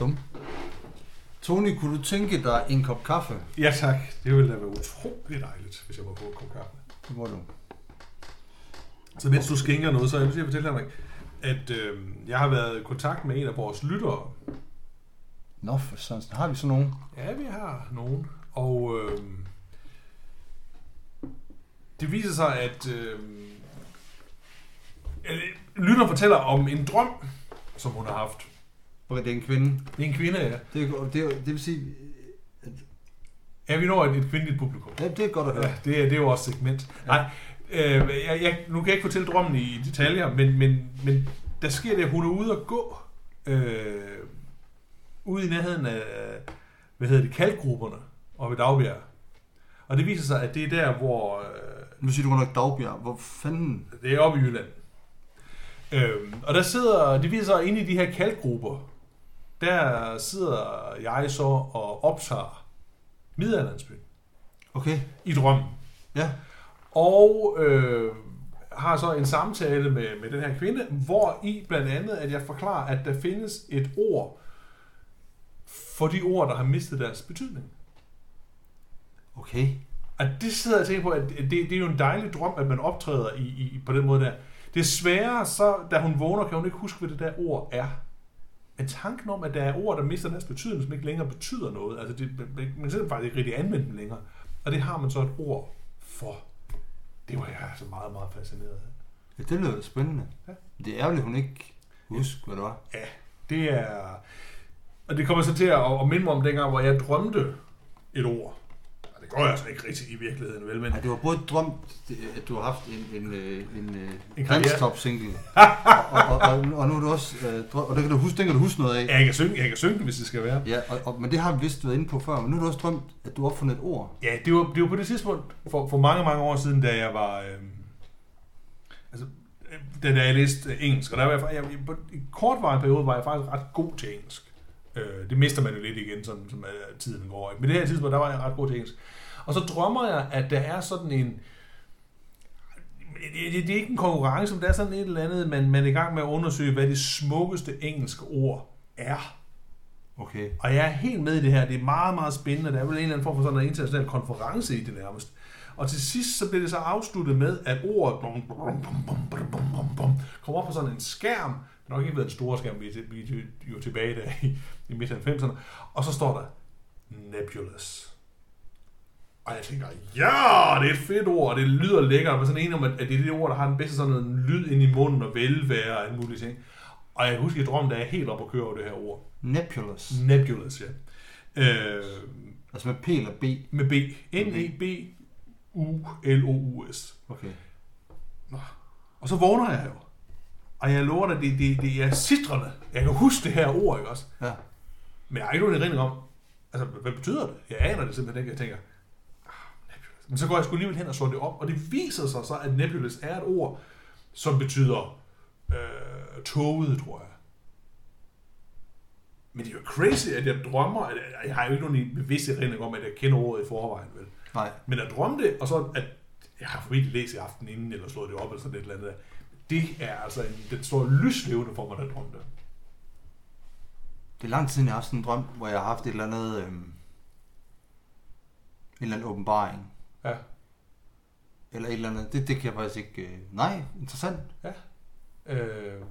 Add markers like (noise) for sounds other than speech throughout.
dum. Tony, kunne du tænke dig en kop kaffe? Ja tak, det ville da være utroligt dejligt, hvis jeg må få en kop kaffe. Det må du. Så mens du skænker noget, så jeg til at fortælle dig, at øh, jeg har været i kontakt med en af vores lyttere. Nå, for sådan. Har vi sådan nogen? Ja, vi har nogen. Og øh, det viser sig, at øh, lytter fortæller om en drøm, som hun har haft. Okay, det er en kvinde. Det er en kvinde, ja. Det, er, det, er, det vil sige... Ja, vi når et, et kvindeligt publikum. Ja, det er godt at høre. Ja, det er, det er jo også segment. Ja. Nej, øh, jeg, jeg, nu kan jeg ikke fortælle drømmen i detaljer, men, men, men der sker det, at hun er ude at gå øh, ude i nærheden af, hvad hedder det, kalkgrupperne og ved Dagbjerg. Og det viser sig, at det er der, hvor... Øh, nu siger du nok Dagbjerg. Hvor fanden? Det er oppe i Jylland. Øh, og der sidder, det viser sig, inde i de her kalkgrupper, der sidder jeg så og optager middelalderlandsbyen. Okay. I drømmen. Ja. Og øh, har så en samtale med, med den her kvinde, hvor i blandt andet, at jeg forklarer, at der findes et ord for de ord, der har mistet deres betydning. Okay. At det sidder jeg og tænker på, at det, det er jo en dejlig drøm, at man optræder i, i, på den måde der. Desværre, så, da hun vågner, kan hun ikke huske, hvad det der ord er. Men tanken om, at der er ord, der mister deres betydning, som ikke længere betyder noget, altså det, man kan faktisk ikke rigtig anvende dem længere. Og det har man så et ord for. Det var jeg altså meget, meget fascineret af. Ja, det lyder spændende. Ja. Det er ærgerligt, hun ikke husker, hvad det var. Ja, det er... Og det kommer så til at, at minde mig om dengang, hvor jeg drømte et ord går altså ikke rigtig i virkeligheden, vel? Men... Ja, du har både drømt, at du har haft en, en, øh, en, en, en danstop single, (laughs) og, og, og, og, nu er du også, øh, og det kan du huske, den kan du huske noget af. Ja, jeg kan synge, jeg kan synge hvis det skal være. Ja, og, og, men det har vi vist været inde på før, men nu har du også drømt, at du har opfundet et ord. Ja, det var, det var på det tidspunkt, for, for mange, mange år siden, da jeg var, øh, altså, da, jeg læste engelsk, og der var jeg, jeg, på en kortvarig periode var jeg faktisk ret god til engelsk. Øh, det mister man jo lidt igen, sådan, som uh, tiden går. Ikke? Men det her tidspunkt, der var jeg ret god til engelsk. Og så drømmer jeg, at der er sådan en... Det, det, det er ikke en konkurrence, men det er sådan et eller andet, man, man er i gang med at undersøge, hvad det smukkeste engelske ord er. Okay. Og jeg er helt med i det her. Det er meget, meget spændende. Der er vel en eller anden form for sådan en international konference i det nærmest. Og til sidst så bliver det så afsluttet med, at ordet kommer op på sådan en skærm. Nok ikke været en stor skærm, vi er jo tilbage der i, i midt af 90'erne. Og så står der nebulous. Og jeg tænker, ja, det er et fedt ord, og det lyder lækkert. Men sådan en om, at det er det ord, der har den bedste sådan en lyd ind i munden og velvære og alle mulige ting. Og jeg husker, jeg drømte, at jeg er helt op at køre over det her ord. Nebulous. Nebulous, ja. Øh, altså med P eller B? Med B. N-E-B-U-L-O-U-S. Okay. Nå. Og så vågner jeg jo. Og jeg lover dig, det, det, det er citrende. Jeg kan huske det her ord, ikke også? Ja. Men jeg har ikke nogen erindring om, altså, hvad betyder det? Jeg aner det simpelthen ikke. Jeg tænker, men så går jeg sgu alligevel hen og slår det op, og det viser sig så, at nebulous er et ord, som betyder øh, toget, tror jeg. Men det er jo crazy, at jeg drømmer, at jeg har jo ikke nogen bevidste erindring om, at jeg kender ordet i forvejen, vel? Nej. Men at drømme det, og så at jeg har formentlig læst i aften inden, eller slået det op, eller sådan et eller andet, det er altså en, den står lyslevende for mig, der drømte. Det er lang tid siden, jeg har haft sådan en drøm, hvor jeg har haft et eller andet, øhm, en eller anden åbenbaring. Ja. Eller et eller andet. Det, det kan jeg faktisk ikke... Øh... Nej, interessant. Ja. Øh...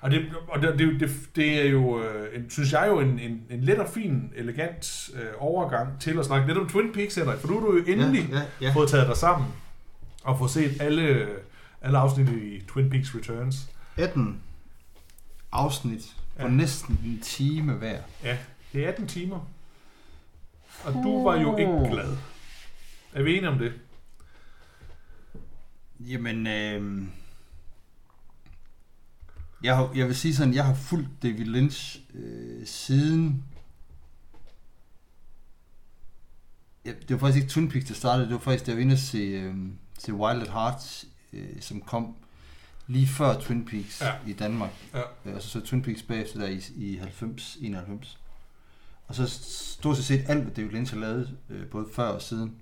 Og, det, og det, det, det, det er jo, øh, en, synes jeg jo, en, en, en let og fin, elegant øh, overgang til at snakke lidt om Twin Peaks, Henrik. For nu har du jo endelig ja, ja, ja. fået taget dig sammen og fået set alle, alle afsnit i Twin Peaks Returns. 18 afsnit på ja. næsten en time hver. Ja, det er 18 timer. Og du var jo ikke glad. Er vi enige om det? Jamen, øh, jeg, har, jeg vil sige sådan, jeg har fulgt David Lynch øh, siden... Ja, det var faktisk ikke Twin Peaks, der startede. Det var faktisk, da jeg var inde og se, øh, se Wild at Heart, øh, som kom lige før Twin Peaks ja. i Danmark. Ja. Øh, og så så Twin Peaks bagefter der i, i 90, 91. Og så stort set alt, hvad David Lynch har lavet, øh, både før og siden.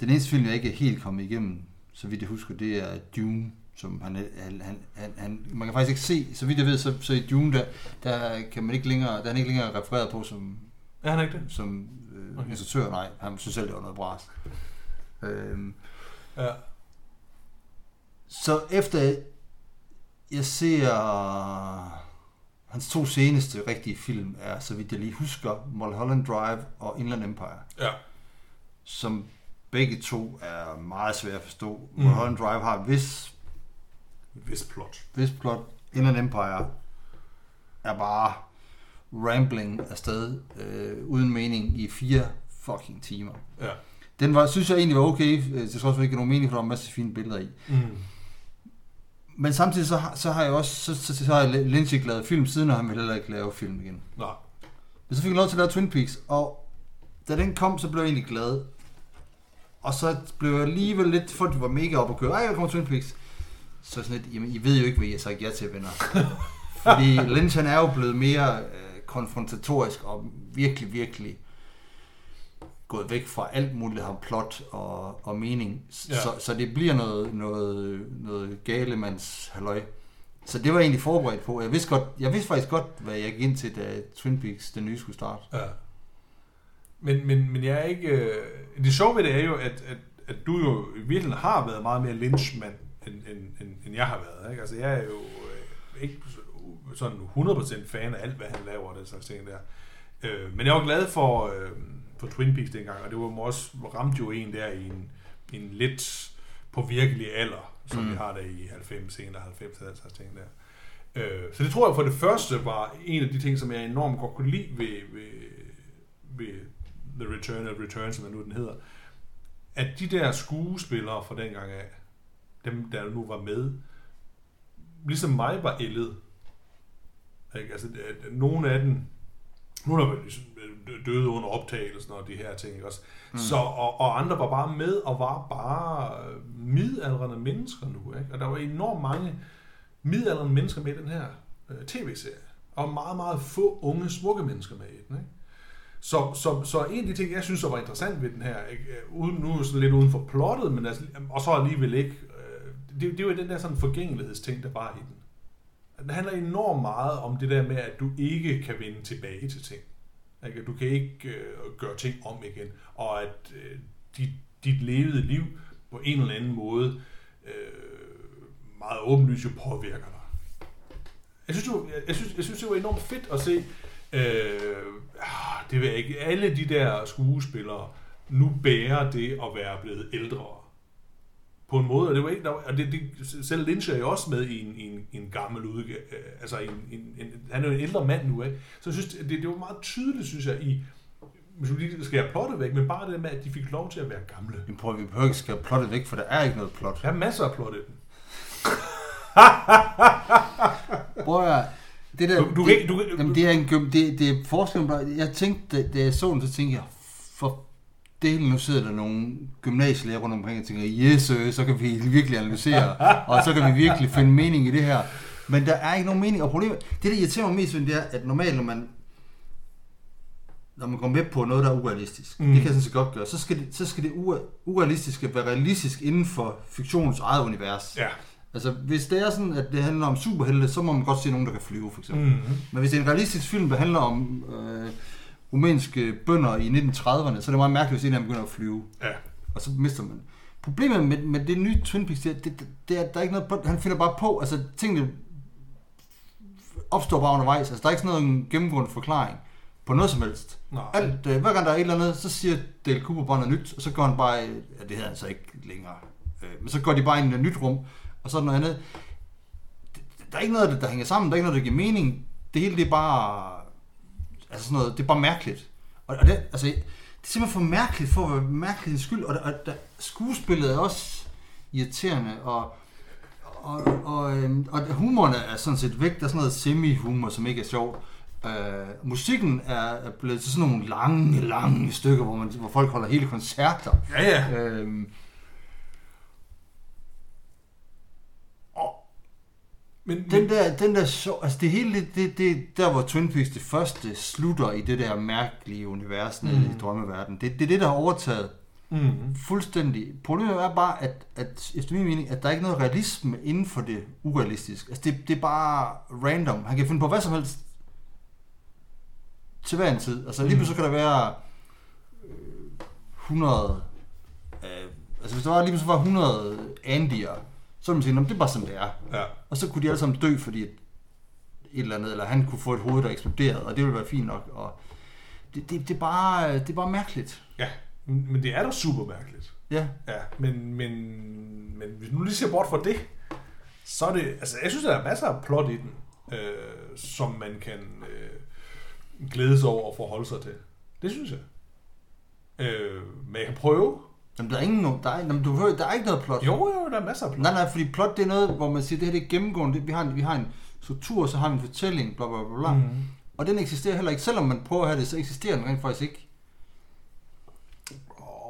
Den eneste film, jeg ikke er helt kommet igennem, så vidt jeg husker, det er Dune. som han, han, han, han, man kan faktisk ikke se, så vidt jeg ved, så, så i Dune, der, der kan man ikke længere, der er han ikke længere refereret på som, Er han ikke det? som øh, okay. instruktør, nej, han synes selv, det var noget bras. Øhm, Ja. Så efter jeg ser hans to seneste rigtige film er, så vidt jeg lige husker, Mulholland Drive og Inland Empire, Ja. som begge to er meget svære at forstå. Mm. Mulholland Drive har vis, Vis plot. vis plot. Inland Empire er bare rambling afsted øh, uden mening i fire fucking timer. Ja. Den var, synes jeg egentlig var okay, øh, til trods for ikke nogen mening, for der var en masse fine billeder i. Mm. Men samtidig så, har- så har jeg også, så, så, så har jeg Lynch ikke lavet film siden, og han vil heller ikke lave film igen. Nej. Men så fik jeg lov til at lave Twin Peaks, og da den kom, så blev jeg egentlig glad. Og så blev jeg alligevel lidt, folk var mega op og køre, ej, jeg kommer Twin Peaks. Så sådan lidt, jamen, I ved jo ikke, hvad I har sagt ja til, venner. (laughs) Fordi Lynch, han er jo blevet mere øh, konfrontatorisk og virkelig, virkelig gået væk fra alt muligt her plot og, og mening. Ja. Så, så det bliver noget, noget, noget galemands halløj. Så det var jeg egentlig forberedt på. Jeg vidste, godt, jeg vidste faktisk godt, hvad jeg gik ind til, da Twin Peaks, den nye, skulle starte. Ja. Men, men, men jeg er ikke... Øh, det sjove ved det er jo, at, at, at du jo i virkeligheden har været meget mere lynchmand, end, end, end, end jeg har været. Ikke? Altså, jeg er jo øh, ikke sådan 100% fan af alt, hvad han laver, og den slags ting der. Øh, men jeg var glad for, øh, for Twin Peaks dengang, og det var også ramte jo en der i en, en lidt på virkelig alder, som mm. vi har der i 90, senere 90, og den slags ting der. Øh, så det tror jeg for det første var en af de ting, som jeg enormt godt kunne lide ved, ved, ved The Return of Return, som nu den hedder, at de der skuespillere fra dengang af, dem der nu var med, ligesom mig var ældet. Ikke? Altså, at nogle af dem, af dem ligesom døde under optagelsen og de her ting, også? Mm. Så, og, og andre var bare med og var bare øh, midaldrende mennesker nu, ikke? Og der var enormt mange midaldrende mennesker med i den her øh, tv-serie. Og meget, meget få unge, smukke mennesker med i den, ikke? Så, så, så en af de ting, jeg synes, der var interessant ved den her, ikke? øh, uden, nu er sådan lidt uden for plottet, men altså, og så alligevel ikke, øh, det, det var den der sådan forgængelighedsting, der var i den. Den handler enormt meget om det der med, at du ikke kan vende tilbage til ting. Ikke? Du kan ikke øh, gøre ting om igen, og at øh, dit, dit levede liv på en eller anden måde øh, meget åbenlyst jo påvirker dig. Jeg synes, jo, jeg, jeg, synes, jeg synes, det var enormt fedt at se, øh, ah, det ved jeg ikke, alle de der skuespillere nu bærer det at være blevet ældre på en måde, og det var ikke, der var, og det, det, selv Lynch er jo også med i en, en, en gammel udgave, altså en, en, en, han er jo en ældre mand nu, ikke? så jeg synes, det, det var meget tydeligt, synes jeg, i, hvis du lige skal have plottet væk, men bare det med, at de fik lov til at være gamle. Vi prøver, vi behøver ikke skal plottet væk, for der er ikke noget plot. Der er masser af plot i den. (laughs) Prøv at, det der, Du, du, det, kan, du, jamen, det er en gym, det, det er forskellen jeg tænkte, da jeg så den, så tænkte jeg, for delen, nu sidder der nogle gymnasielærer rundt omkring og tænker, yes, øh, så kan vi virkelig analysere, og så kan vi virkelig finde mening i det her. Men der er ikke nogen mening, og problemet, det der irriterer mig mest, det er, at normalt, når man når man går med på noget, der er urealistisk, Mm. mm. det kan jeg sådan set godt gøre, så skal det, så skal det ure- urealistiske være realistisk inden for fiktionens eget univers. ja. Altså, hvis det er sådan, at det handler om superhelte, så må man godt se nogen, der kan flyve, for eksempel. Mm-hmm. Men hvis det er en realistisk film, der handler om øh, rumænske bønder i 1930'erne, så er det meget mærkeligt, hvis en af dem begynder at flyve, Ja. og så mister man. Problemet med, med det nye Twin Peaks, det, er- det, det er, der er ikke noget, han finder bare på, altså tingene opstår bare undervejs, altså der er ikke sådan noget en gennemgående forklaring på noget som helst. Nej. Alt, øh, hver gang der er et eller andet, så siger Dale Cooper bare noget nyt, og så går han bare, ja, det hedder han så ikke længere, øh, men så går de bare ind i et nyt rum, og så er der noget andet. Det- Der er ikke noget, der, der hænger sammen, der er ikke noget, der giver mening. Det hele, det er bare, altså sådan noget, det er bare mærkeligt. Og, og det, altså, det er simpelthen for mærkeligt for at være mærkelighedens skyld, og, og der, skuespillet er også irriterende, og, og, og, øhm, og humoren er sådan set væk. Der er sådan noget semi-humor, som ikke er sjov. Øh, musikken er, er blevet til sådan nogle lange, lange stykker, hvor, man, hvor folk holder hele koncerter. Ja, ja. Øhm, og Men, den der, den der sjov, altså det hele, det, det, det der hvor Twin Peaks det første slutter i det der mærkelige univers nede Mm. i drømmeverdenen. Det, det er det, der har overtaget. Mm. Fuldstændig. Problemet er bare, at, at efter min mening, at der er ikke noget realisme inden for det urealistiske. Altså det, det er bare random. Han kan finde på hvad som helst til hver en tid. Altså lige Mm. pludselig kan der være øh, 100... Øh, altså hvis der var lige pludselig var 100 Andier, så ville man sige, "Nå, men det er bare sådan, det er. Ja. Og så kunne de alle sammen dø, fordi et, et eller andet, eller han kunne få et hoved, der eksploderede, og det ville være fint nok. Og det, det, det, er bare, det er bare mærkeligt. ja. Men det er da super mærkeligt. Ja. Ja, men, men, men hvis nu lige ser bort fra det, så er det, altså jeg synes, der er masser af plot i den, øh, som man kan øh, glæde sig over og forholde sig til. Det synes jeg. Øh, men jeg kan prøve. Jamen, der er, ingen, no- der, er, jamen, du hører, der er ikke noget plot. Jo, jo, der er masser af plot. Nej, nej, fordi plot det er noget, hvor man siger, det her det er gennemgående. Det- Vi har, en, vi har en struktur, så har vi en fortælling, bla bla bla bla. Mm. Og den eksisterer heller ikke. Selvom man prøver at have det, så eksisterer den rent faktisk ikke.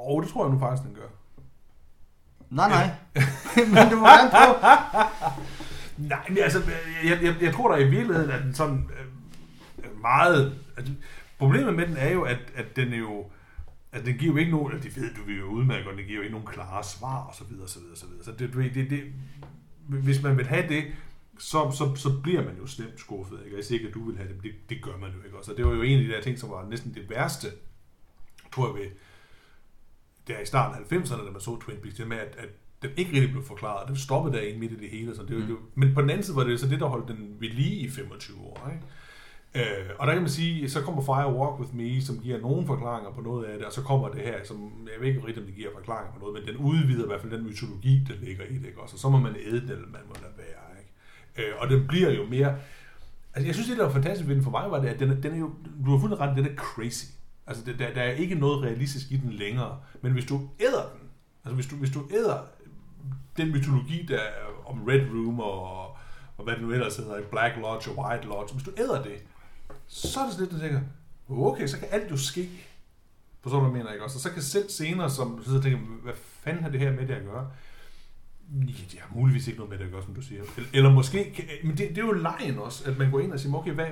Og det tror jeg nu faktisk, den gør. Nej, nej. (laughs) Men du må gerne prøve. Nej, men altså, jeg, jeg, jeg tror da i virkeligheden, at den sådan øh, meget... Altså, problemet med den er jo, at, at den er jo... At den giver jo ikke nogen... Det ved du vi jo udmærket, og den giver jo ikke nogen klare svar, og så videre, så videre, så videre. Så det, ved, det, det, hvis man vil have det, så, så, så bliver man jo slemt skuffet. Ikke? Jeg siger ikke, at du vil have det, men det, det gør man jo ikke også. Og det var jo en af de der ting, som var næsten det værste, tror jeg, ved, der i starten af 90'erne, da man så Twin Peaks, det med, at, at den ikke rigtig blev forklaret. Den stoppede der inde midt i det hele. Så det, mm. det, men på den anden side var det så det, der holdt den ved lige i 25 år. Ikke? Øh, og der kan man sige, så kommer Fire Walk With Me, som giver nogle forklaringer på noget af det, og så kommer det her, som jeg ved ikke rigtig, om det giver forklaringer på noget, men den udvider i hvert fald den mytologi, der ligger i det. Ikke? Og så må man æde den, eller man må lade være. Ikke? Øh, og den bliver jo mere... Altså, jeg synes, det der var fantastisk ved den for mig, var det, at den, er- den er jo... Du har fundet ret, den er crazy. Altså, der, der, der er ikke noget realistisk i den længere. Men hvis du æder den, altså hvis du, hvis du æder den mytologi, der er om Red Room og, og hvad det nu ellers hedder, Black Lodge og White Lodge, hvis du æder det, så er det sådan lidt, tænker, okay, så kan alt jo ske. Forstår du, mener, ikke også? Og så kan selv senere, som så og tænker, hvad fanden har det her med det at gøre? Ja, det har muligvis ikke noget med det at gøre, som du siger. Eller, måske, men det, det er jo lejen også, at man går ind og siger, okay, hvad,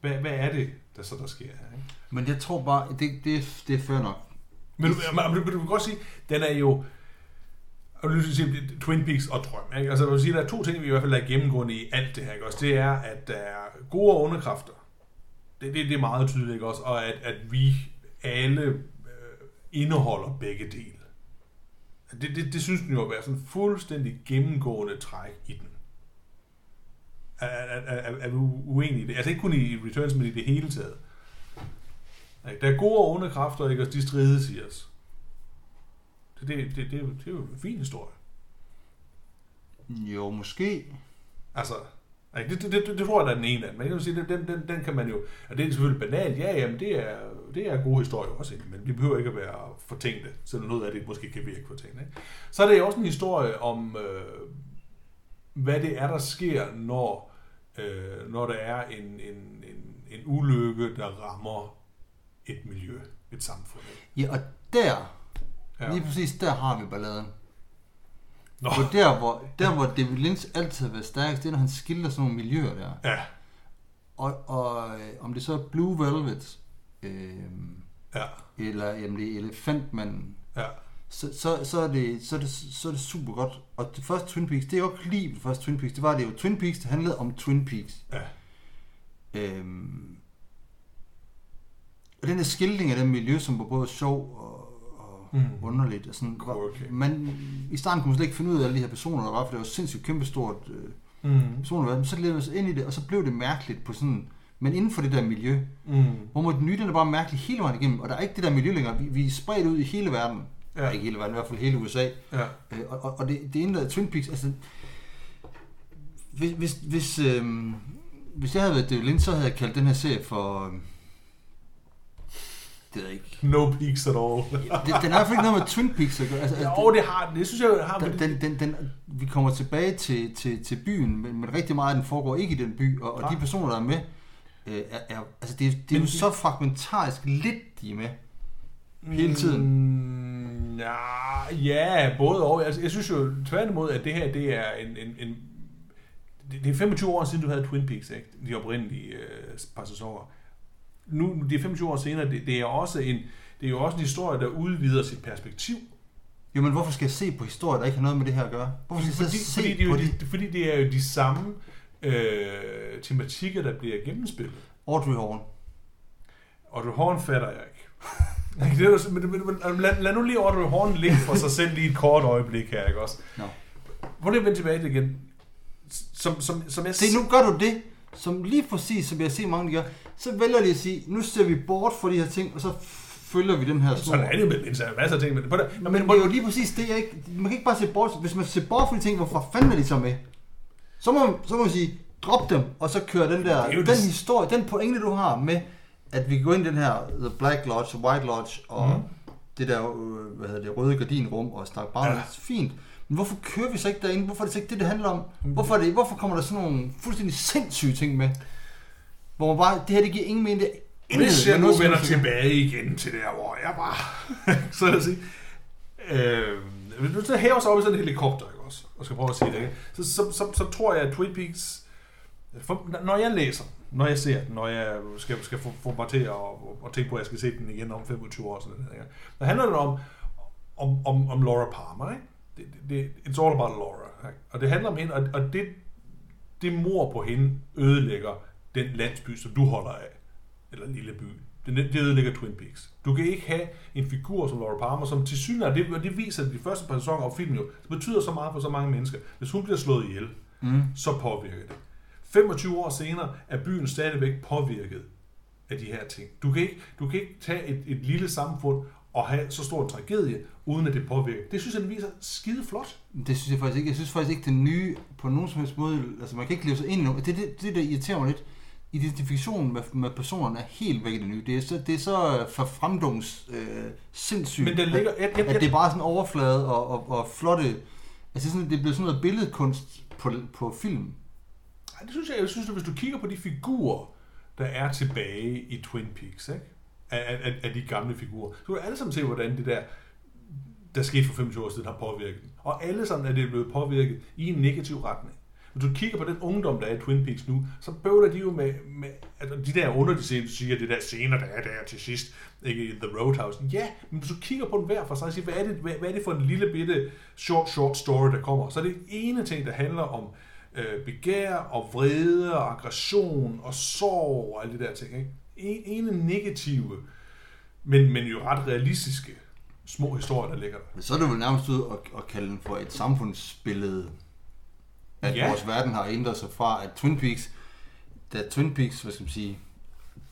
hvad, hvad er det, der så der sker her? Ikke? Men jeg tror bare, det, det, det er fair nok. Men du, men, men du kan godt sige, den er jo... Vil lige sige, Twin Peaks og drøm. Ikke? Altså, jeg vil sige, der er to ting, vi i hvert fald er gennemgående i alt det her. Ikke? Også det er, at der er gode og onde kræfter. Det, det, det er meget tydeligt? Også, og at, at vi alle øh, indeholder begge dele. Det, det, det synes den jo at være sådan fuldstændig gennemgående træk i den. Er, er, er, er, du uenig i det? Altså ikke kun i Returns, men i det hele taget. Der er gode og onde kræfter, ikke? og de strides i os. Det, det, det, det, er det er jo en fin historie. Jo, måske. Altså, ikke? det, det, det, det, tror jeg, der er den ene af dem. Men jeg vil sige, den, den, den, kan man jo... Og det er selvfølgelig banalt, ja, jamen, det er, det er gode historier også, ikke? men de behøver ikke at være fortænkte, selvom noget af det måske kan virke fortænkte. Ikke? Så er det også en historie om, øh, hvad det er, der sker, når, øh, når der er en, en, en, en ulykke, der rammer et miljø, et samfund. Ikke? Ja, og der, ja. lige præcis der har vi balladen. Nå, For der, hvor, der, hvor David Lynch altid har været stærkest, det er, når han skildrer sådan nogle miljøer der. ja, Og, og øh, om det så er Blue Velvet, øh, ja, eller jamen, det er Elefantmanden, ja. så, så, så, er det, så, er det, så er det super godt. Og det første Twin Peaks, det er jo ikke lige det første Twin Peaks, det var det jo Twin Peaks, det handlede om Twin Peaks. Ja. Øhm, og den der skildring af det miljø, som var både sjov og, og Mm. underligt. Og sådan, Quirky. man, I starten kunne man slet ikke finde ud af alle de her personer, der var, for det var sindssygt kæmpestort øh, Mm. personer, så levede man sig ind i det, og så blev det mærkeligt på sådan, men inden for det der miljø, Mm. hvor man den nye, den er bare mærkelig hele vejen igennem, og der er ikke det der miljø længere. Vi, vi er spredt ud i hele verden. Ja. Ja. Ikke hele verden, i hvert fald hele USA. Ja. Øh, og, og, det, det ene der er Twin Peaks, altså... Hvis, hvis, hvis, øhm, hvis jeg havde været David Lynch, så havde jeg kaldt den her serie for... øhm, Det ved jeg ikke. No peaks at all. Det, den har i hvert fald ikke noget med Twin Peaks at gøre. Altså, altså, Jo, det har den. Det synes jeg har den, den, den, den, vi kommer tilbage til, til, til byen, men, men rigtig meget af den foregår ikke i den by, og, og de personer, der er med, øh, er, er, altså det, er- det er Men jo så fragmentarisk lidt, de er med. hele tiden. Mm, ja, ja, både og. Altså, jeg synes jo tværtimod, at det her, det er en... en, en det, det er 25 år siden, du havde Twin Peaks, ikke? De oprindelige øh, par sæsoner. Nu, de 25 år senere, det, det, er også en, det er jo også en historie, der udvider sit perspektiv. Jo, men hvorfor skal jeg se på historier, der ikke har noget med det her at gøre? Hvorfor skal jeg Fordi, så se fordi, det er på jo det? de, fordi det er jo de samme øh, tematikker, der bliver gennemspillet. Audrey Horn. Du Horn fatter jeg ikke. (laughs) det er, jo- men, men, men, lad, lad, nu lige Audrey Horn ligge for sig selv lige et kort øjeblik her, ikke også? Nå. Prøv lige at vende tilbage til det igen. Som, som, som jeg Se, nu gør du det, som lige præcis, som jeg ser mange gør. Så vælger de at sige, nu ser vi bort fra de her ting, og så følger vi den her snor. Sådan er det med en masse af ting. Men, på det, Men, men det er jo lige præcis det, jeg ikke... Man kan ikke bare se bort... Hvis man ser bort fra de ting, hvorfor fanden er de så med? Så må, man- så må man sige, drop dem, og så køre den der... Det er Den det- historie, den pointe, du har med, at vi går ind i den her The Black Lodge, White Lodge, og mm. det der, øh, hvad hedder det, røde gardinrum, og snakke bare ja. fint. Men hvorfor kører vi så ikke derinde? Hvorfor er det så ikke det, det handler om? Hvorfor, er det, hvorfor kommer der sådan nogle fuldstændig sindssyge ting med? Hvor man bare, det her, det giver ingen mening. Det er Hvis jeg nu vender tilbage igen til der, hvor jeg var, (laughs) så jeg sige, øh, hvis du så hæver sig op i sådan en helikopter, ikke også, og skal prøve at sige det, ikke? Så, så, så, så, tror jeg, at Twin Peaks, for, når jeg læser, når jeg ser den, når jeg skal, skal få, få mig til at og, og tænke på, at jeg skal se den igen om 25 år, sådan noget, der handler det om, om, om, om Laura Palmer, ikke? Det, det, it's all about Laura, ikke? og det handler om hende, og, og det, det mor på hende ødelægger den landsby, som du holder af eller lille by. Det, det ødelægger Twin Peaks. Du kan ikke have en figur som Laura Palmer, som til synligheden, det, og det viser de første par sæsoner af filmen jo, det betyder så meget for så mange mennesker. Hvis hun bliver slået ihjel, Mm. så påvirker det. 25 år senere er byen stadigvæk påvirket af de her ting. Du kan ikke, du kan ikke tage et, et lille samfund og have så stor en tragedie, uden at det påvirker. Det synes jeg, den viser skide flot. Det synes jeg faktisk ikke. Jeg synes faktisk ikke, det nye på nogen som helst måde, altså man kan ikke leve sig ind i noget. Det, er det, det der irriterer mig lidt. Identifikationen med, med personerne er helt væk i det nye. Det er så, det er så øh, for fremdungs øh, sindssygt, Men der ligger... Jeg, jeg, at, at det er bare sådan overflade og, og, og flotte... Altså sådan, det bliver sådan noget billedkunst på, på film. Ej, det synes jeg, jeg synes, at hvis du kigger på de figurer, der er tilbage i Twin Peaks, ikke? Af, af, af- de gamle figurer, så kan du alle sammen se, hvordan det der, der skete for 25 år siden, har påvirket. Og alle sammen er det blevet påvirket i en negativ retning. Hvis du kigger på den ungdom, der er i Twin Peaks nu, så bøvler de jo med, med altså de der under, de scener, du siger, det der scener, der er der til sidst, ikke i The Roadhouse. Ja, men hvis du kigger på den hver for sig og siger, hvad er, det, hvad, hvad er det for en lille bitte short, short story, der kommer, så er det ene ting, der handler om øh, begær og vrede og aggression og sorg og alle de der ting. Ikke? En, ene negative, men, men jo ret realistiske små historier, der ligger der. Men så er det vel nærmest ud at, at kalde den for et samfundsbillede. At Ja. vores verden har ændret sig fra, at Twin Peaks, da Twin Peaks, hvad skal man sige,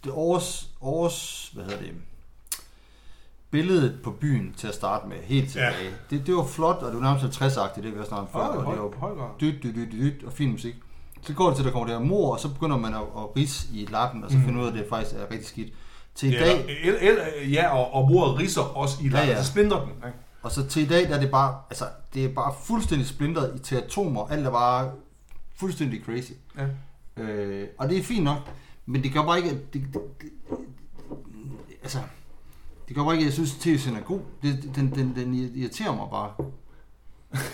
det års, års hvad hedder det, billedet på byen til at starte med, helt tilbage. Ja. Det, det var flot, og det var nærmest 50-agtigt, det vi har snakket før, og det var dyt, dyt, dyt, dyt, og fin musik. Så går det til, at der kommer det her mor, og så begynder man at, at rise i lappen, og så Mm. finder ud af, at det faktisk er rigtig skidt. Til i dag, el, el, ja og, og mor risser også i landet, ja, Ja, så splinter den. Ikke? Og så til i dag, der er det bare, altså, det er bare fuldstændig splintret i til atomer. Alt er bare fuldstændig crazy. Ja. Øh, og det er fint nok, men det gør bare ikke, det, det, det, altså, det gør bare ikke, at jeg synes, at tv-serien er god. Det, den, den, den irriterer mig bare. (laughs)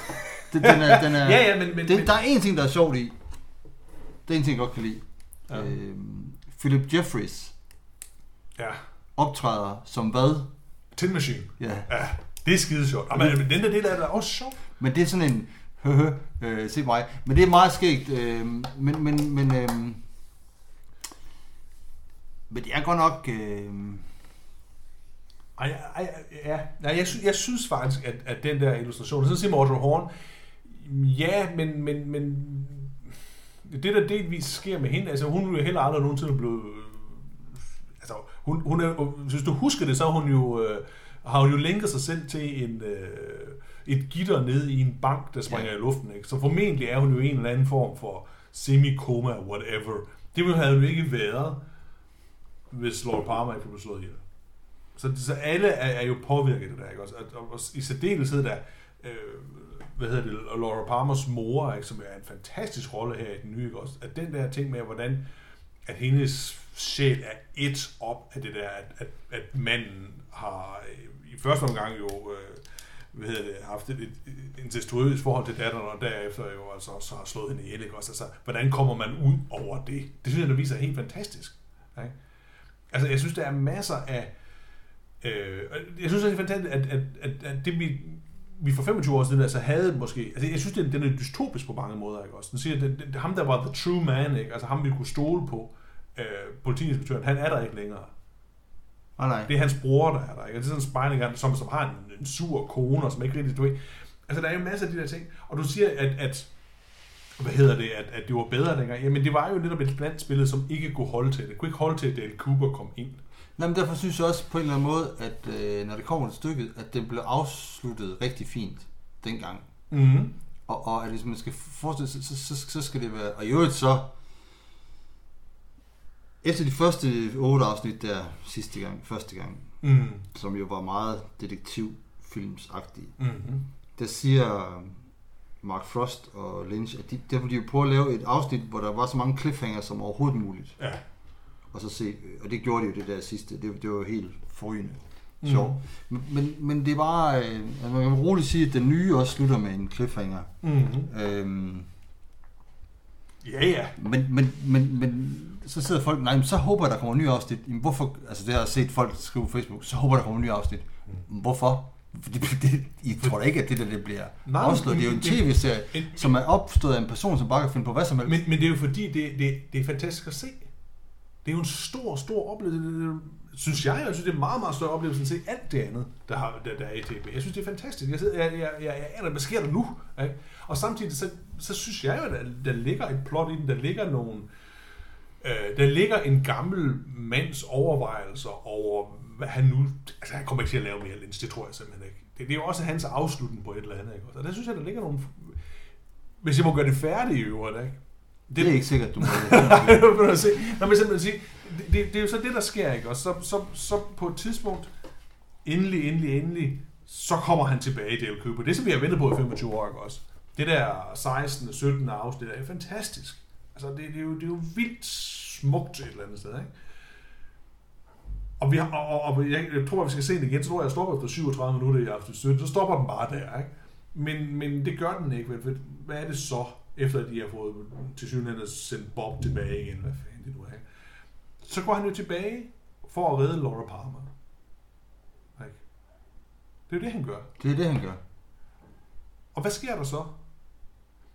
Det, den er, den er, Ja, ja, men... men, det, men der er en ting, der er sjovt i. Det er en ting, jeg godt kan lide. Ja. Øh, Philip Jeffries ja, optræder som hvad? Tin Machine. Ja. Ja, det er skide sjovt. Og, men, men den der del af det er også sjovt. Men det er sådan en, høhø, (laughs) øh, se mig. Men det er meget skægt. Øh, men, men, men, øh, men det er godt nok... Øh, Ej, ej, ja. ja jeg, sy- jeg synes faktisk, at, at den der illustration, så siger Audrey Horn, ja, men, men, men det der delvis sker med hende, altså hun er jo heller aldrig nogensinde blevet, altså hun, hun er, hvis du husker det, så hun jo, øh, har hun jo lænket sig selv til en, øh, et gitter nede i en bank, der springer ja. i luften, ikke? så formentlig er hun jo en eller anden form for semi-coma, whatever. Det ville have jo ikke været, hvis Laura Palmer ikke blev slået ihjel. Så, så alle er, er jo påvirket af det der, ikke også? Og, og, og i særdeleshed der, øh, hvad hedder det, Laura Palmers mor, ikke, som er en fantastisk rolle her i den nye, ikke også? At den der ting med, hvordan at hendes sjæl er et op af det der, at, at, at manden har øh, i første omgang jo, øh, hvad hedder det, haft et, et, incestuøst forhold til datteren, og derefter jo altså så har slået hende ihjel, ikke også? Altså, hvordan kommer man ud over det? Det synes jeg, der viser helt fantastisk. Ikke? Altså, jeg synes, der er masser af... Øh, jeg synes, det er fantastisk, at, at, at, at det vi, vi for 25 år siden altså havde måske... Altså, jeg synes, det, den er dystopisk på mange måder, ikke også? Den siger, det, det, ham, der var the true man, ikke? Altså, ham, vi kunne stole på, øh, politiinspektøren, han er der ikke længere. Nej, nej. Det er hans bror, der er der, ikke? Og det er sådan en spejling, som, som har en, en sur kone, og som ikke rigtig, du ved. Altså, der er jo masser af de der ting. Og du siger, at, at hvad hedder det, at, at det var bedre dengang. Jamen, det var jo netop et blandt spillet, som ikke kunne holde til det. Det kunne ikke holde til, at Dale Cooper kom ind. Nej, men derfor synes jeg også på en eller anden måde, at øh, når det kommer til stykket, at det blev afsluttet rigtig fint dengang. Mm-hmm. Og, og at hvis man skal forestille sig, så, så, så skal det være... Og i øvrigt så... Efter de første otte afsnit der sidste gang, første gang, Mm. som jo var meget detektivfilmsagtige, Mm-hmm. der siger Mark Frost og Lynch, at de, der ville de jo prøve at lave et afsnit, hvor der var så mange cliffhanger som overhovedet muligt. Ja. Og så se, og det gjorde de jo det der sidste, det, det var jo helt forrygende Mm. sjovt. Men, men, men det er bare, øh, altså man kan roligt sige, at den nye også slutter med en cliffhanger. Mm-hmm. Øhm, Ja, ja. men, men, men, men så sidder folk, nej, men så håber jeg, der kommer en ny afsnit. Jamen, hvorfor, altså det har jeg set folk skrive på Facebook, så håber jeg, der kommer en ny afsnit. Men Hvorfor? Fordi det, I tror da ikke, at det der det bliver Nej, afslået. Det er jo en tv-serie, En, som er opstået af en person, som bare kan finde på hvad som helst. men, men det er jo fordi, det, det, det er fantastisk at se. Det er jo en stor, stor oplevelse. Synes jeg, jeg synes, det er en meget, meget større oplevelse end at se alt det andet, der, har, der, der er i tv. Jeg synes, det er fantastisk. Jeg, sidder, jeg, jeg, jeg, jeg aner, hvad sker der nu? Ikke? Og samtidig, så, så synes jeg jo, at der, der ligger et plot i den. Der ligger nogle... Øh, der ligger en gammel mands overvejelser over, hvad han nu... Altså, han kommer ikke til at lave mere Lynch, det tror jeg simpelthen ikke. Det, det er jo også hans afslutning på et eller andet, ikke? Og der synes jeg, der ligger nogle... Hvis jeg må gøre det færdigt i øvrigt, ikke? Det er ikke sikkert, du må. (laughs) Du se? Nå, men simpelthen sige, det, det, det, er jo så det, der sker, ikke? Og så, så, så på et tidspunkt, endelig, endelig, endelig, så kommer han tilbage i Dale Cooper. Det, som vi har ventet på i 25 år, ikke også? Det der 16. 17. afsnit er fantastisk. Altså, det, det, er jo, det er jo vildt smukt et eller andet sted, ikke? Og, vi har, og, og, og jeg, jeg tror, at vi skal se den igen, så tror jeg, jeg stopper efter 37 minutter i aften 17, så stopper den bare der, ikke? Men, men det gør den ikke, vel? Hvad er det så, efter at de har fået til synligheden sendt Bob tilbage igen, hvad fanden det nu er? Så går han jo tilbage for at redde Laura Palmer. Ikke? Det er jo det, han gør. Det er det, han gør. Og hvad sker der så?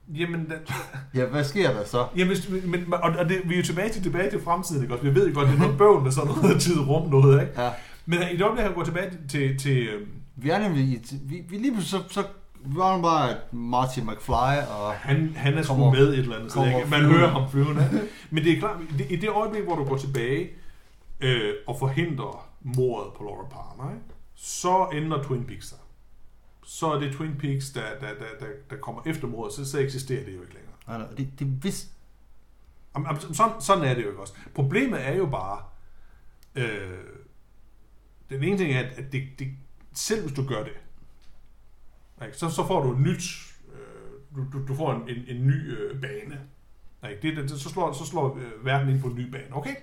Jamen, da, Ja, hvad sker der så? jamen hvis, men, og, det, vi er jo tilbage til, tilbage til fremtiden, ikke? også? Vi ved jo godt, det er noget bøvl med sådan noget tid, rum, noget, ikke? Ja. Men i det øjeblik, han går tilbage til, til øhm, Vi er nemlig, vi, vi lige pludselig, så, så var bare at Marty McFly og... Han, han er sgu med et eller andet sted. ikke? Man hører ham flyvende. Men det er klart, det, i det øjeblik, hvor du går tilbage øh, og forhindrer mordet på Laura Palmer, ikke? så ender Twin Peaks der. Så er det Twin Peaks, der, der, der, der, der kommer efter mordet, så, så eksisterer det jo ikke længere. Nej, nej, det, det vidste... Sådan, sådan er det jo ikke også. Problemet er jo bare, øh, den ene ting er, at det, det, selv hvis du gør det, ikke, så, så får du et nyt, øh, du, du, du får en, en, en ny øh, bane. Ikke? Det, det, så slår, så slår øh, verden ind på en ny bane, okay?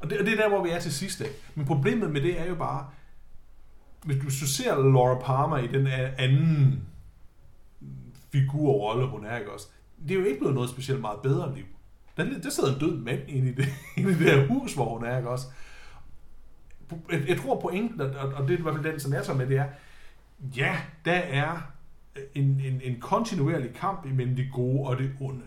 Og det, og det er der, hvor vi er til sidst Ikke? Men problemet med det er jo bare, hvis du, hvis du ser Laura Palmer i den anden figur rolle, hun er, ikke også? Det er jo ikke blevet noget specielt meget bedre liv. Der, der sidder en død mand inde i det, (laughs) inde i det her hus, hvor hun er, ikke også? Jeg, jeg tror pointen, og, og det er i hvert fald den, som jeg tager med, det er, ja, der er en, en, en kontinuerlig kamp imellem det gode og det onde.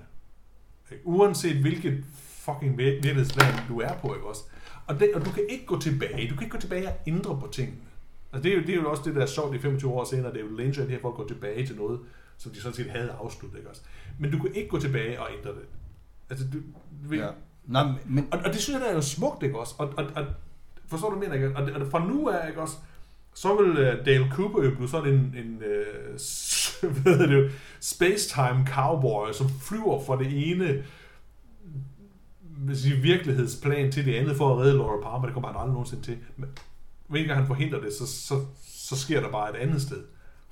Ikke? Uanset hvilket fucking vir- virkelighedsland du er på, ikke også? Og, det, og du kan ikke gå tilbage. Du kan ikke gå tilbage og ændre på tingene. Altså, det, er jo, det er jo også det, der er sjovt i 25 år senere. Det er jo Lynch og de her folk går tilbage til noget, som de sådan set havde afsluttet, ikke også? Men du kan ikke gå tilbage og ændre det. Altså, du, vi, Ja. Nej, men... og, og det synes jeg, der er jo smukt, ikke også? Og, og, og forstår du, mener, ikke? Og, og fra nu af, ikke også? Så vil uh, Dale Cooper jo blive sådan en, en uh, (laughs) hvad det, space-time cowboy, som flyver fra det ene sige, virkelighedsplan til det andet for at redde Laura Palmer. Det kommer han aldrig nogensinde til. Men hver gang han forhindrer det, så, så, så sker der bare et andet sted.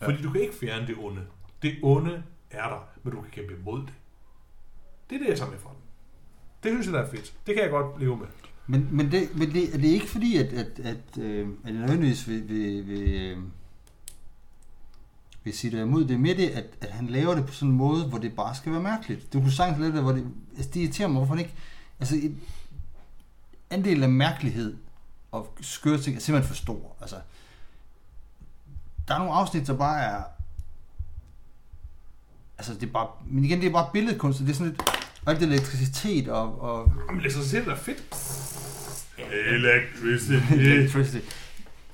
Fordi ja. du kan ikke fjerne det onde. Det onde er der, men du kan kæmpe imod det. Det er det, jeg tager med fra den. Det synes jeg, der er fedt. Det kan jeg godt leve med. Men, men, det, men det, er det ikke fordi, at, at, at, øh, at jeg nødvendigvis vil, vil, vil, øh, vil sige det imod. Det er mere det, at, at han laver det på sådan en måde, hvor det bare skal være mærkeligt. Du kunne sagtens lave det, hvor det... Altså, det irriterer mig, hvorfor han ikke... Altså, et, andel af mærkelighed og skøre ting er simpelthen for stor. Altså, der er nogle afsnit, der bare er... Altså, det er bare... Men igen, det er bare billedkunst, det er sådan lidt... Og alt det elektricitet og... og Jamen, elektricitet er fedt. Electricity. (laughs) electricity.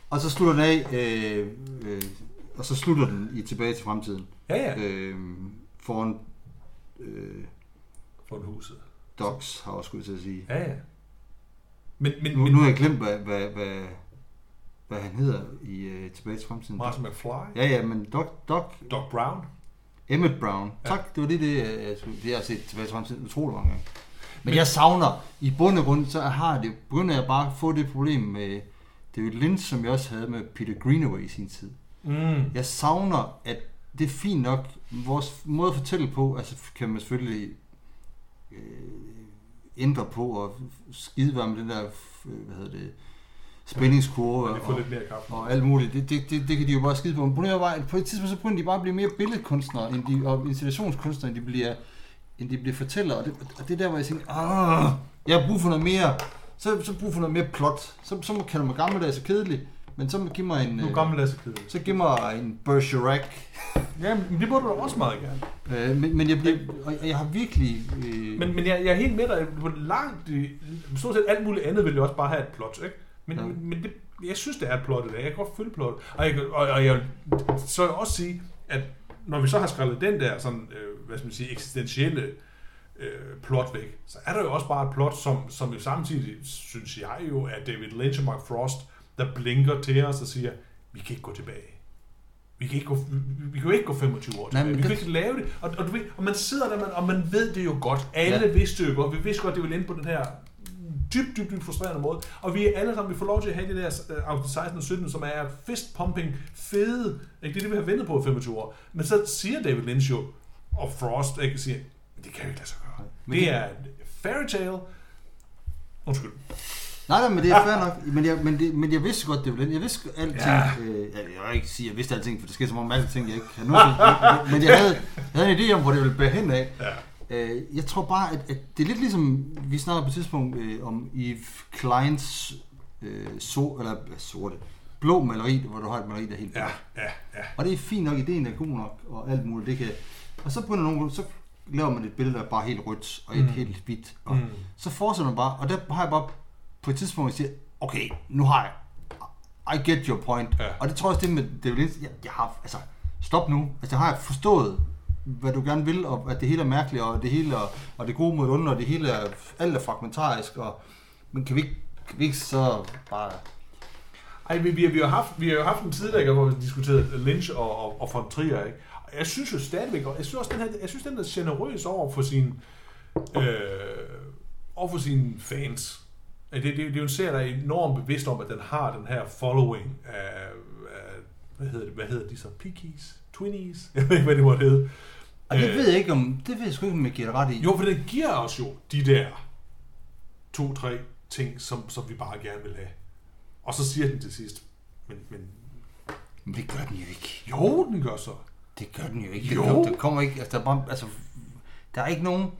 Og så slutter den af... Øh, øh, og så slutter den i Tilbage til fremtiden. Ja, ja. Øh, foran øh, For huset. Docs har jeg også skulle til at sige. Ja, ja. Men, men, Nu, men nu har jeg glemt, hvad, hvad, hvad, hvad han hedder i uh, Tilbage til fremtiden. Martin McFly. Ja, ja, men Doc, Doc Doc Brown. Emmett Brown. Ja. Tak, det var det, det, jeg, skulle- det jeg har set Tilbage til fremtiden utrolig mange gange. Men, men jeg savner, i bund og grund, så har det, begynder jeg bare at få det problem med David Lynch, som jeg også havde med Peter Greenaway i sin tid. Mm. Jeg savner, at det er fint nok, vores måde at fortælle på, altså kan man selvfølgelig øh, ændre på og skide med den der, øh, hvad hedder det, spændingskurve og, lidt mere kaffe. og alt muligt. Det, det, det, det kan de jo bare skide på. Men at på et tidspunkt så begynder de bare at blive mere billedkunstnere end de, og installationskunstnere, end de bliver, end de bliver fortællere. Og det, og det er der, hvor jeg tænker, Åh, jeg har brug for noget mere, så, så brug for noget mere plot. Så, så må jeg kalde mig gammeldags og kedelig, men så må give mig en, Nu øh, gammel så giv mig en Bergerac. Ja, men det må du da også meget gerne. Øh, men, men jeg, bliver, og jeg har virkelig... Øh, Men, men jeg, jeg er helt med dig. Hvor langt... i- Stort set alt muligt andet vil jo også bare have et plot, ikke? Men, Ja. men, det, jeg synes, det er et plot i dag. Jeg kan godt følge plot. Og jeg, kan- og, og jeg så vil jeg også sige, at når vi så har skrællet den der sådan, øh, hvad skal man sige, eksistentielle øh, plot væk, så er der jo også bare et plot, som, som jo samtidig, synes jeg jo, at David Lynch og Mark Frost, der blinker til os og siger, vi kan ikke gå tilbage. Vi kan, ikke gå, vi, vi kan jo ikke gå 25 år Nej, tilbage. men vi kan det- ikke lave det. Og, og, du ved, og man sidder der, man, og man ved det jo godt. Alle Ja. vidste jo godt. Vi vidste godt, det ville ende på den her dybt, dybt, dybt frustrerende måde. Og vi er alle sammen, vi får lov til at have det der øh, afsnit 16 og 17, som er fist-pumping, fede. Ikke? Det er det, vi har ventet på i 25 år. Men så siger David Lynch jo, og Frost, ikke, siger, det kan jo ikke lade sig gøre. Men Det det- er fairy tale. Undskyld. Nej, nej, men det er fair (laughs) nok. Men jeg, men, det, men jeg vidste godt, det den. Jeg vidste alting. Ja. Øh, jeg vil ikke sige, at jeg vidste alting, for der sker så mange masse ting, jeg ikke har nået. men jeg havde, jeg havde en idé om, hvor det ville bære hen af. Ja. Øh, jeg tror bare, at, at det er lidt ligesom, vi snakker på et tidspunkt øh, om Eve Kleins øh, so, eller, sorte, blå maleri, hvor du har et maleri, der er helt Ja, blåt. ja, ja. Og det er fint nok, ideen er god nok, og alt muligt, det kan... Og så begynder nogen, så laver man et billede, der er bare helt rødt, og et Mm. helt hvidt. Og Mm. så fortsætter man bare, og der har jeg bare på et tidspunkt siger, okay, nu har jeg, I get your point. Ja. Og det tror jeg også, det med David Lynch, jeg, jeg har, altså, stop nu. Altså, jeg har forstået, hvad du gerne vil, og at det hele er mærkeligt, og det hele er, og det gode mod under, onde, og det hele er, alt er fragmentarisk, og, men kan vi ikke, kan vi ikke så bare... Ej, vi, vi, har- vi, har haft, vi har jo haft en tidligere, hvor vi diskuterede Lynch og, og, og von Trier, ikke? Og jeg synes jo stadigvæk, og jeg synes også, den her, jeg synes, den er generøs over for sin, øh, over for sine fans. Det, det, det, er jo en serie, der er enormt bevidst om, at den har den her following af, af hvad hedder det, hvad hedder de så? Peakies? Twinnies? (laughs) Jeg ved ikke, hvad det måtte hedde. Og det Øh, ved jeg ikke om, det ved jeg sgu ikke, om jeg giver dig ret i. Jo, for den giver os jo de der to-tre ting, som, som vi bare gerne vil have. Og så siger den til sidst, men, men Men det gør den jo ikke. jo, den gør så. Det gør den jo ikke. Jo. Det, kommer, det kommer ikke, altså, der er, bare, altså, der er ikke nogen,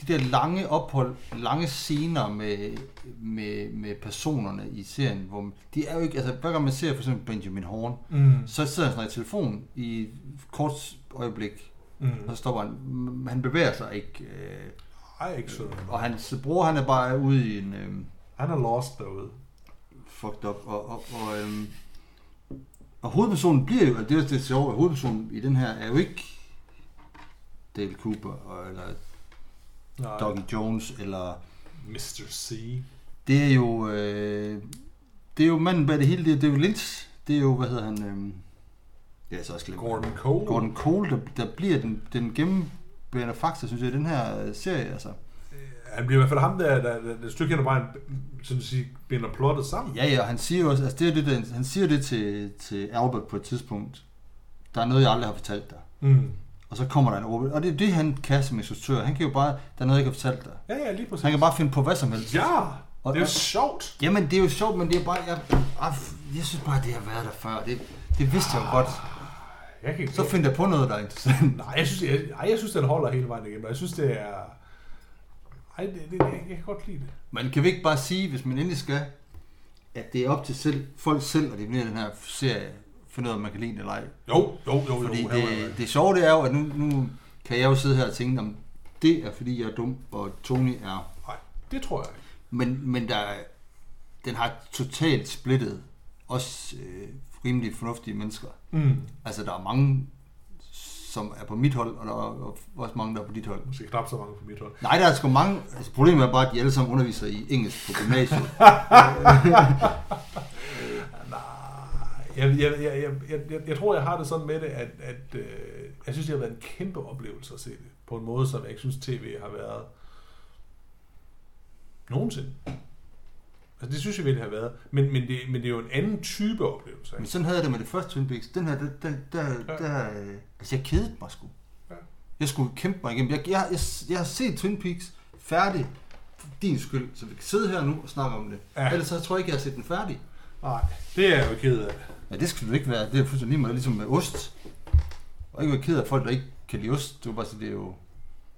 de der lange ophold, lange scener med, med, med personerne i serien, hvor de er jo ikke, altså hver gang man ser for eksempel Benjamin Horn, Mm. så sidder han sådan i telefon i et kort øjeblik, Mm. og så stopper han, han bevæger sig ikke, øh, Ej, ikke sådan. og hans bror, han er bare ude i en, øh, Han er lost derude. fucked up, og, og, og, øhm, og hovedpersonen bliver jo, og det er det sjove, at hovedpersonen i den her er jo ikke Dale Cooper, og, eller Nej. Doggy Jones, eller Mr. C. det er jo, øh, det er jo manden bag det hele, det er David Lynch, det er jo, hvad hedder han, øh, er så også glemt. Gordon Cole. Gordon Cole, der, der bliver den, den gennembærende faktor, synes jeg, i den her øh, serie, altså. Han bliver i hvert fald ham, der, der, der, der et stykke hen ad vejen, sådan at sige, binder plottet sammen. Ja, ja, han siger jo også, altså det er det, der, han siger det til, til Albert på et tidspunkt, der er noget, jeg aldrig har fortalt dig. Mm. Og så kommer der en overblik. Og det er det, han kan som instruktør. Han kan jo bare, der er noget, jeg ikke har fortalt dig. Ja, ja, lige præcis. Han kan bare finde på hvad som helst. Ja, Og- det er jo sjovt. Jamen, det er jo sjovt, men det er bare, jeg, jeg, jeg synes bare, det har været der før. Det, det vidste jeg jo godt. Jeg kan ikke Så find der på noget, der er interessant. Nej, jeg synes, jeg, nej, jeg synes, den holder hele vejen igennem. Jeg synes, det er... Ej, det, det, jeg, jeg kan godt lide det. Men kan vi ikke bare sige, hvis man endelig skal, at det er op til selv, folk selv at definere den her serie, finde ud af, om man kan lide den eller ej. Jo, jo, jo, jo. Fordi jeg det, med. det sjove det er jo, at nu, nu kan jeg jo sidde her og tænke, om det er fordi jeg er dum, og Tony er. Nej, det tror jeg ikke. Men, men der, er- den har totalt splittet også øh, rimelig fornuftige mennesker. Mm. Altså der er mange, som er på mit hold, og der er også mange, der er på dit hold. Måske knap så mange på mit hold. Nej, der er sgu mange. Altså, problemet er bare, at de alle sammen underviser i engelsk på gymnasiet. (laughs) Jeg, jeg, jeg, jeg, jeg, jeg, tror, jeg har det sådan med det, at, at øh, jeg synes, det har været en kæmpe oplevelse at se det. På en måde, som jeg ikke synes, tv har været nogensinde. Altså, det synes jeg virkelig har været. Men, men, det, men det er jo en anden type oplevelse. Men Ikke? sådan havde jeg det med det første Twin Peaks. Den her, der, der, der, Ja. der altså jeg kedede mig sgu. Ja. Jeg skulle kæmpe mig igennem. Jeg, jeg, jeg, jeg har set Twin Peaks færdig for din skyld, så vi kan sidde her nu og snakke om det. Ja. Ellers så tror jeg ikke, jeg har set den færdig. Nej, det er jeg jo ked af. Ja, det skal du ikke være. Det er fuldstændig lige meget, ligesom med ost. Og ikke være ked af folk, der ikke kan lide ost. Er bare sige, det er jo...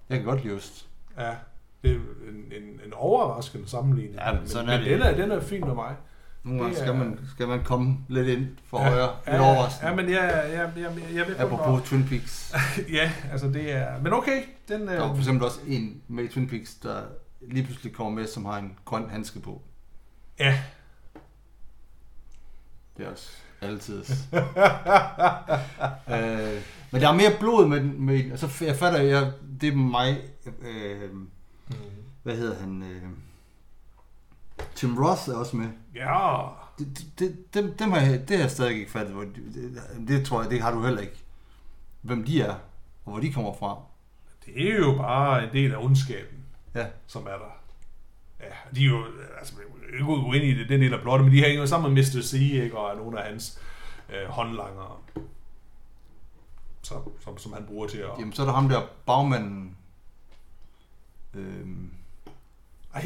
Jeg kan godt lide ost. Ja, det er en, en, en overraskende sammenligning. Ja, men sådan er men det. den er, den er fin med mig. Nogle gange skal man, skal man komme lidt ind for ja, højre. Lidt ja, overraskende. Ja, men jeg, jeg, jeg, jeg, jeg ved godt, Apropos Twin Peaks. (laughs) Ja, altså det er... Men okay, den... Der er Øh, for eksempel også en med Twin Peaks, der lige pludselig kommer med, som har en grøn handske på. ja, Det er også altid. (laughs) øh, men der er mere blod med, den- med altså jeg fatter, jeg, det er mig, øh, hvad hedder han, øh, Tim Ross er også med. ja, Det, det, det, dem, dem har jeg, det har jeg stadig ikke fattet. Hvor, de- det, det tror jeg, det har du heller ikke. Hvem de er, og hvor de kommer fra. det er jo bare en del af ondskaben, Ja. som er der. Ja, de er jo... Altså, ikke ind i det, den del af plottet, men de hænger jo sammen med Mr. C, ikke, og er nogle af hans øh, håndlangere, som, som, som han bruger til at... Jamen, så er der ham der bagmanden. Øh, Ej,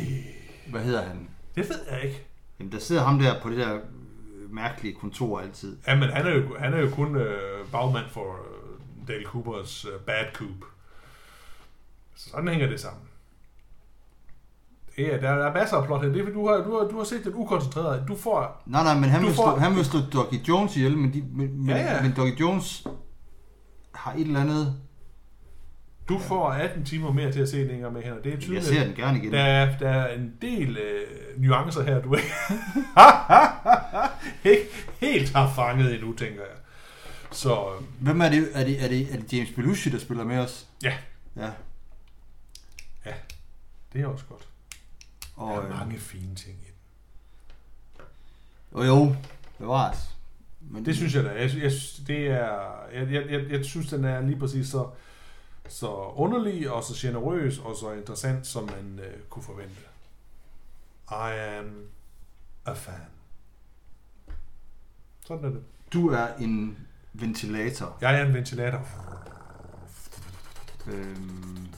hvad hedder han? det ved jeg ikke. Jamen, der sidder ham der på det der øh, mærkelige kontor altid. Ja, men han er jo, han er jo kun øh, bagmand for øh, Dale Coopers øh, Bad Coop. Så sådan hænger det sammen. Det er, der, der er masser af plot her. Det er, fordi du har, du, har, du har set den ukoncentreret. Du får... Nej, nej, men han vil, får- slå, han vil slå Doggy Jones ihjel, men, de, men, Ja, ja. men Doggy Jones har et eller andet... Du får 18 timer mere til at se den en gang med hænder. Det er Jeg tydeligt. ser den gerne igen. Der er, der er en del øh, nuancer her, du (laughs) ikke helt har fanget endnu, tænker jeg. Så øh, Hvem er det? Er det, er det, er det James Belushi, der spiller med os? Ja. Ja. det er også godt. Og, Der er øh, mange fine ting i den. og jo, bevares. Men Det synes jeg da. Jeg, jeg, det er, jeg, jeg, jeg, jeg synes, den er lige præcis så, så underlig og så generøs og så interessant, som man øh, kunne forvente. I am a fan. Sådan er det. Du er en ventilator. Jeg er en ventilator. Øhm,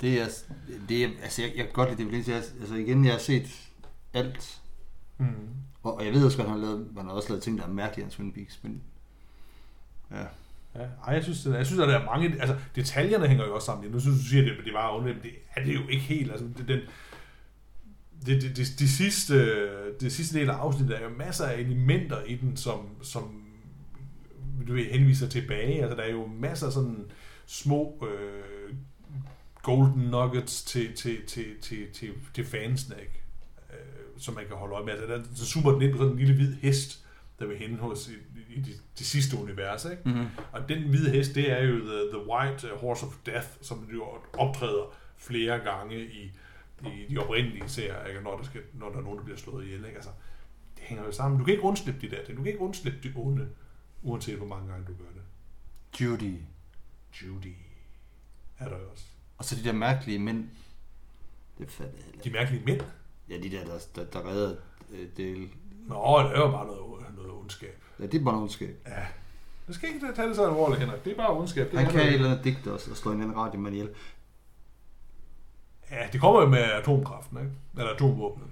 det er, det er, altså jeg, jeg kan godt lide det, Valencia. altså igen, jeg har set alt, Mm. og, og jeg ved også godt, at han har, lavet, han har også lavet ting, der er mærkelige af Twin Peaks, men ja. Ja, ej, jeg synes, det, jeg synes, at der er mange... Altså, detaljerne hænger jo også sammen. Nu synes du siger, det, det var men det er det jo ikke helt. Altså, det, den, det, det, det, de sidste, det sidste del af afsnittet er jo masser af elementer i den, som, som du ved, henviser tilbage. Altså, der er jo masser af sådan små øh, golden nuggets til, til, til, til, til, til fansene, ikke? Øh, som man kan holde øje med. Altså, der, så zoomer den ind på sådan en lille hvid hest, der vil hen hos i, i det, det sidste univers, ikke? Mm-hmm. Og den hvide hest, det er jo The, the White Horse of Death, som jo optræder flere gange i, i de oprindelige serier, ikke? Når, der skal, når der er nogen, der bliver slået ihjel. Ikke? Altså, det hænger jo sammen. Du kan ikke undslippe de der. Du kan ikke undslippe de onde, uanset hvor mange gange du gør det. Judy. Judy er der også. Og så de der mærkelige mænd. Det fatter jeg De mærkelige mænd. Ja, de der, der, der, der redder øh, Dale. Nå, det er jo bare noget, noget ondskab. Ja, det er bare noget ondskab. Ja. Det skal ikke tage det så alvorligt, Henrik. Det er bare ondskab. Det Han kan et eller andet digte også, og slå en anden radiomand ihjel. Ja, det kommer jo med atomkraften, ikke? Eller atomvåbnet.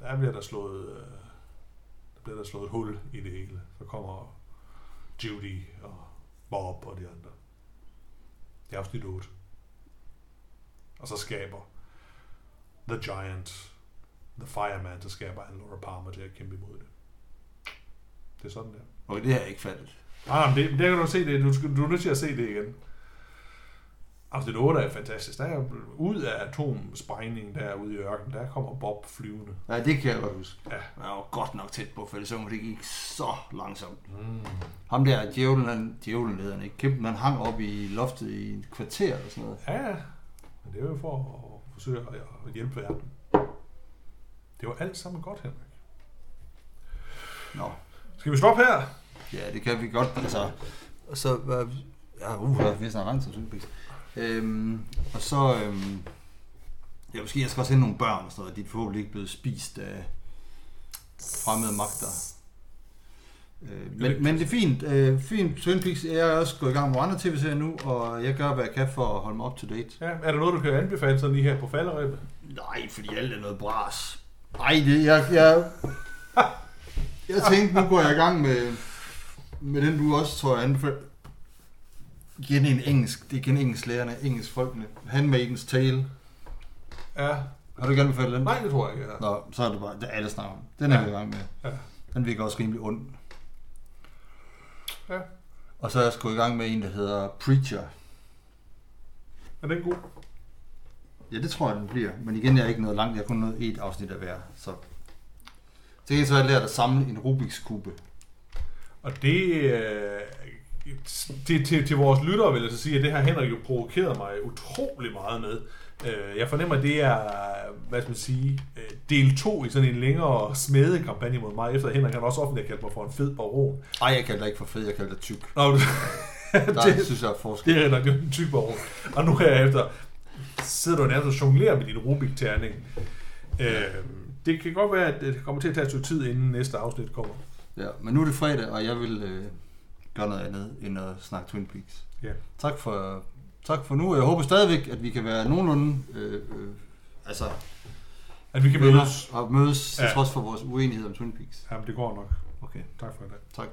Der bliver der slået, øh, der bliver der slået et hul i det hele. Så kommer Judy og Bob og de andre. Det er afsnit 8. Og så skaber The Giant, The Fireman, så skaber han Laura Palmer til at kæmpe imod det. Det er sådan der. Okay, det har jeg ikke fattet. Ah, men det, det kan du se det. Du, skal, du er nødt til at se det igen. Afsnit 8 er fantastisk. Der er ud af atomsprængningen der ude i ørkenen, der kommer Bob flyvende. Ja, det kan jeg godt huske. Ja. Jeg var godt nok tæt på, for så, det gik så langsomt. Mm. Ham der, djævlen, han, djævlen lederen, ikke? Kæmpen, han hang op i loftet i et kvarter eller sådan noget. Ja. Men det er jo for at forsøge at hjælpe verden. Det var alt sammen godt, Henrik. Nå, Skal vi stoppe her? ja, det kan vi godt. Altså, og så, ja, uh, der er vist lang tid, synes. Øhm, og så, øhm, ja, måske jeg skal også hente nogle børn og sådan noget. De er forhåbentlig ikke blevet spist af fremmede magter. Øh, men, men det er fint. Øh, fint. Twin Peaks. Jeg er også gået i gang med andre tv-serier nu, og jeg gør, hvad jeg kan for at holde mig up to date. Ja, er der noget, du kan anbefale sådan lige her på falderæbet? Nej, fordi alt er noget bras. Nej, det, jeg, jeg, jeg tænkte, nu går jeg i gang med, med den, du også tror jeg anbefaler. Igen en engelsk, det er igen engelsk lærerne, engelsk folkene. Handmaidens Tale. Ja. Har du ikke anbefalet den? Nej, det tror jeg ikke. Ja. Nå, så er det bare, det er alle snakker om. Den er Ja. vi i gang med. Ja. Den virker også rimelig ond. Ja. Og så er jeg gået i gang med en, der hedder Preacher. Er den god? Ja, det tror jeg, den bliver. Men igen, jeg er ikke noget langt. Jeg har kun nået et afsnit at være. Så til gengæld så jeg lært at samle en Rubiks kube. Og det, øh, til, til, til vores lyttere vil jeg så sige, at det har Henrik jo provokeret mig utrolig meget med. Øh, Jeg fornemmer, at det er, hvad skal man sige, øh, del 2 i sådan en længere smedekampagne mod mig, efter at Henrik han også offentligt kaldt mig for en fed baron. Ej, jeg kalder dig ikke for fed, jeg kalder dig tyk. Nå, du- (laughs) Der (laughs) det, synes jeg er forskel. det er nok en tyk baron. Og nu her efter sidder du nærmest og jonglerer med din Rubik-terning. Øh, det kan godt være, at det kommer til at tage et stykke tid, inden næste afsnit kommer. Ja, men nu er det fredag, og jeg vil øh, gøre noget andet end at snakke Twin Peaks. Ja. Tak for, tak for nu. Jeg håber stadigvæk, at vi kan være nogenlunde øh, øh, altså, At vi kan mødes. og mødes, til Ja. trods for vores uenighed om Twin Peaks. Jamen, det går nok. Okay, Tak for i dag. tak.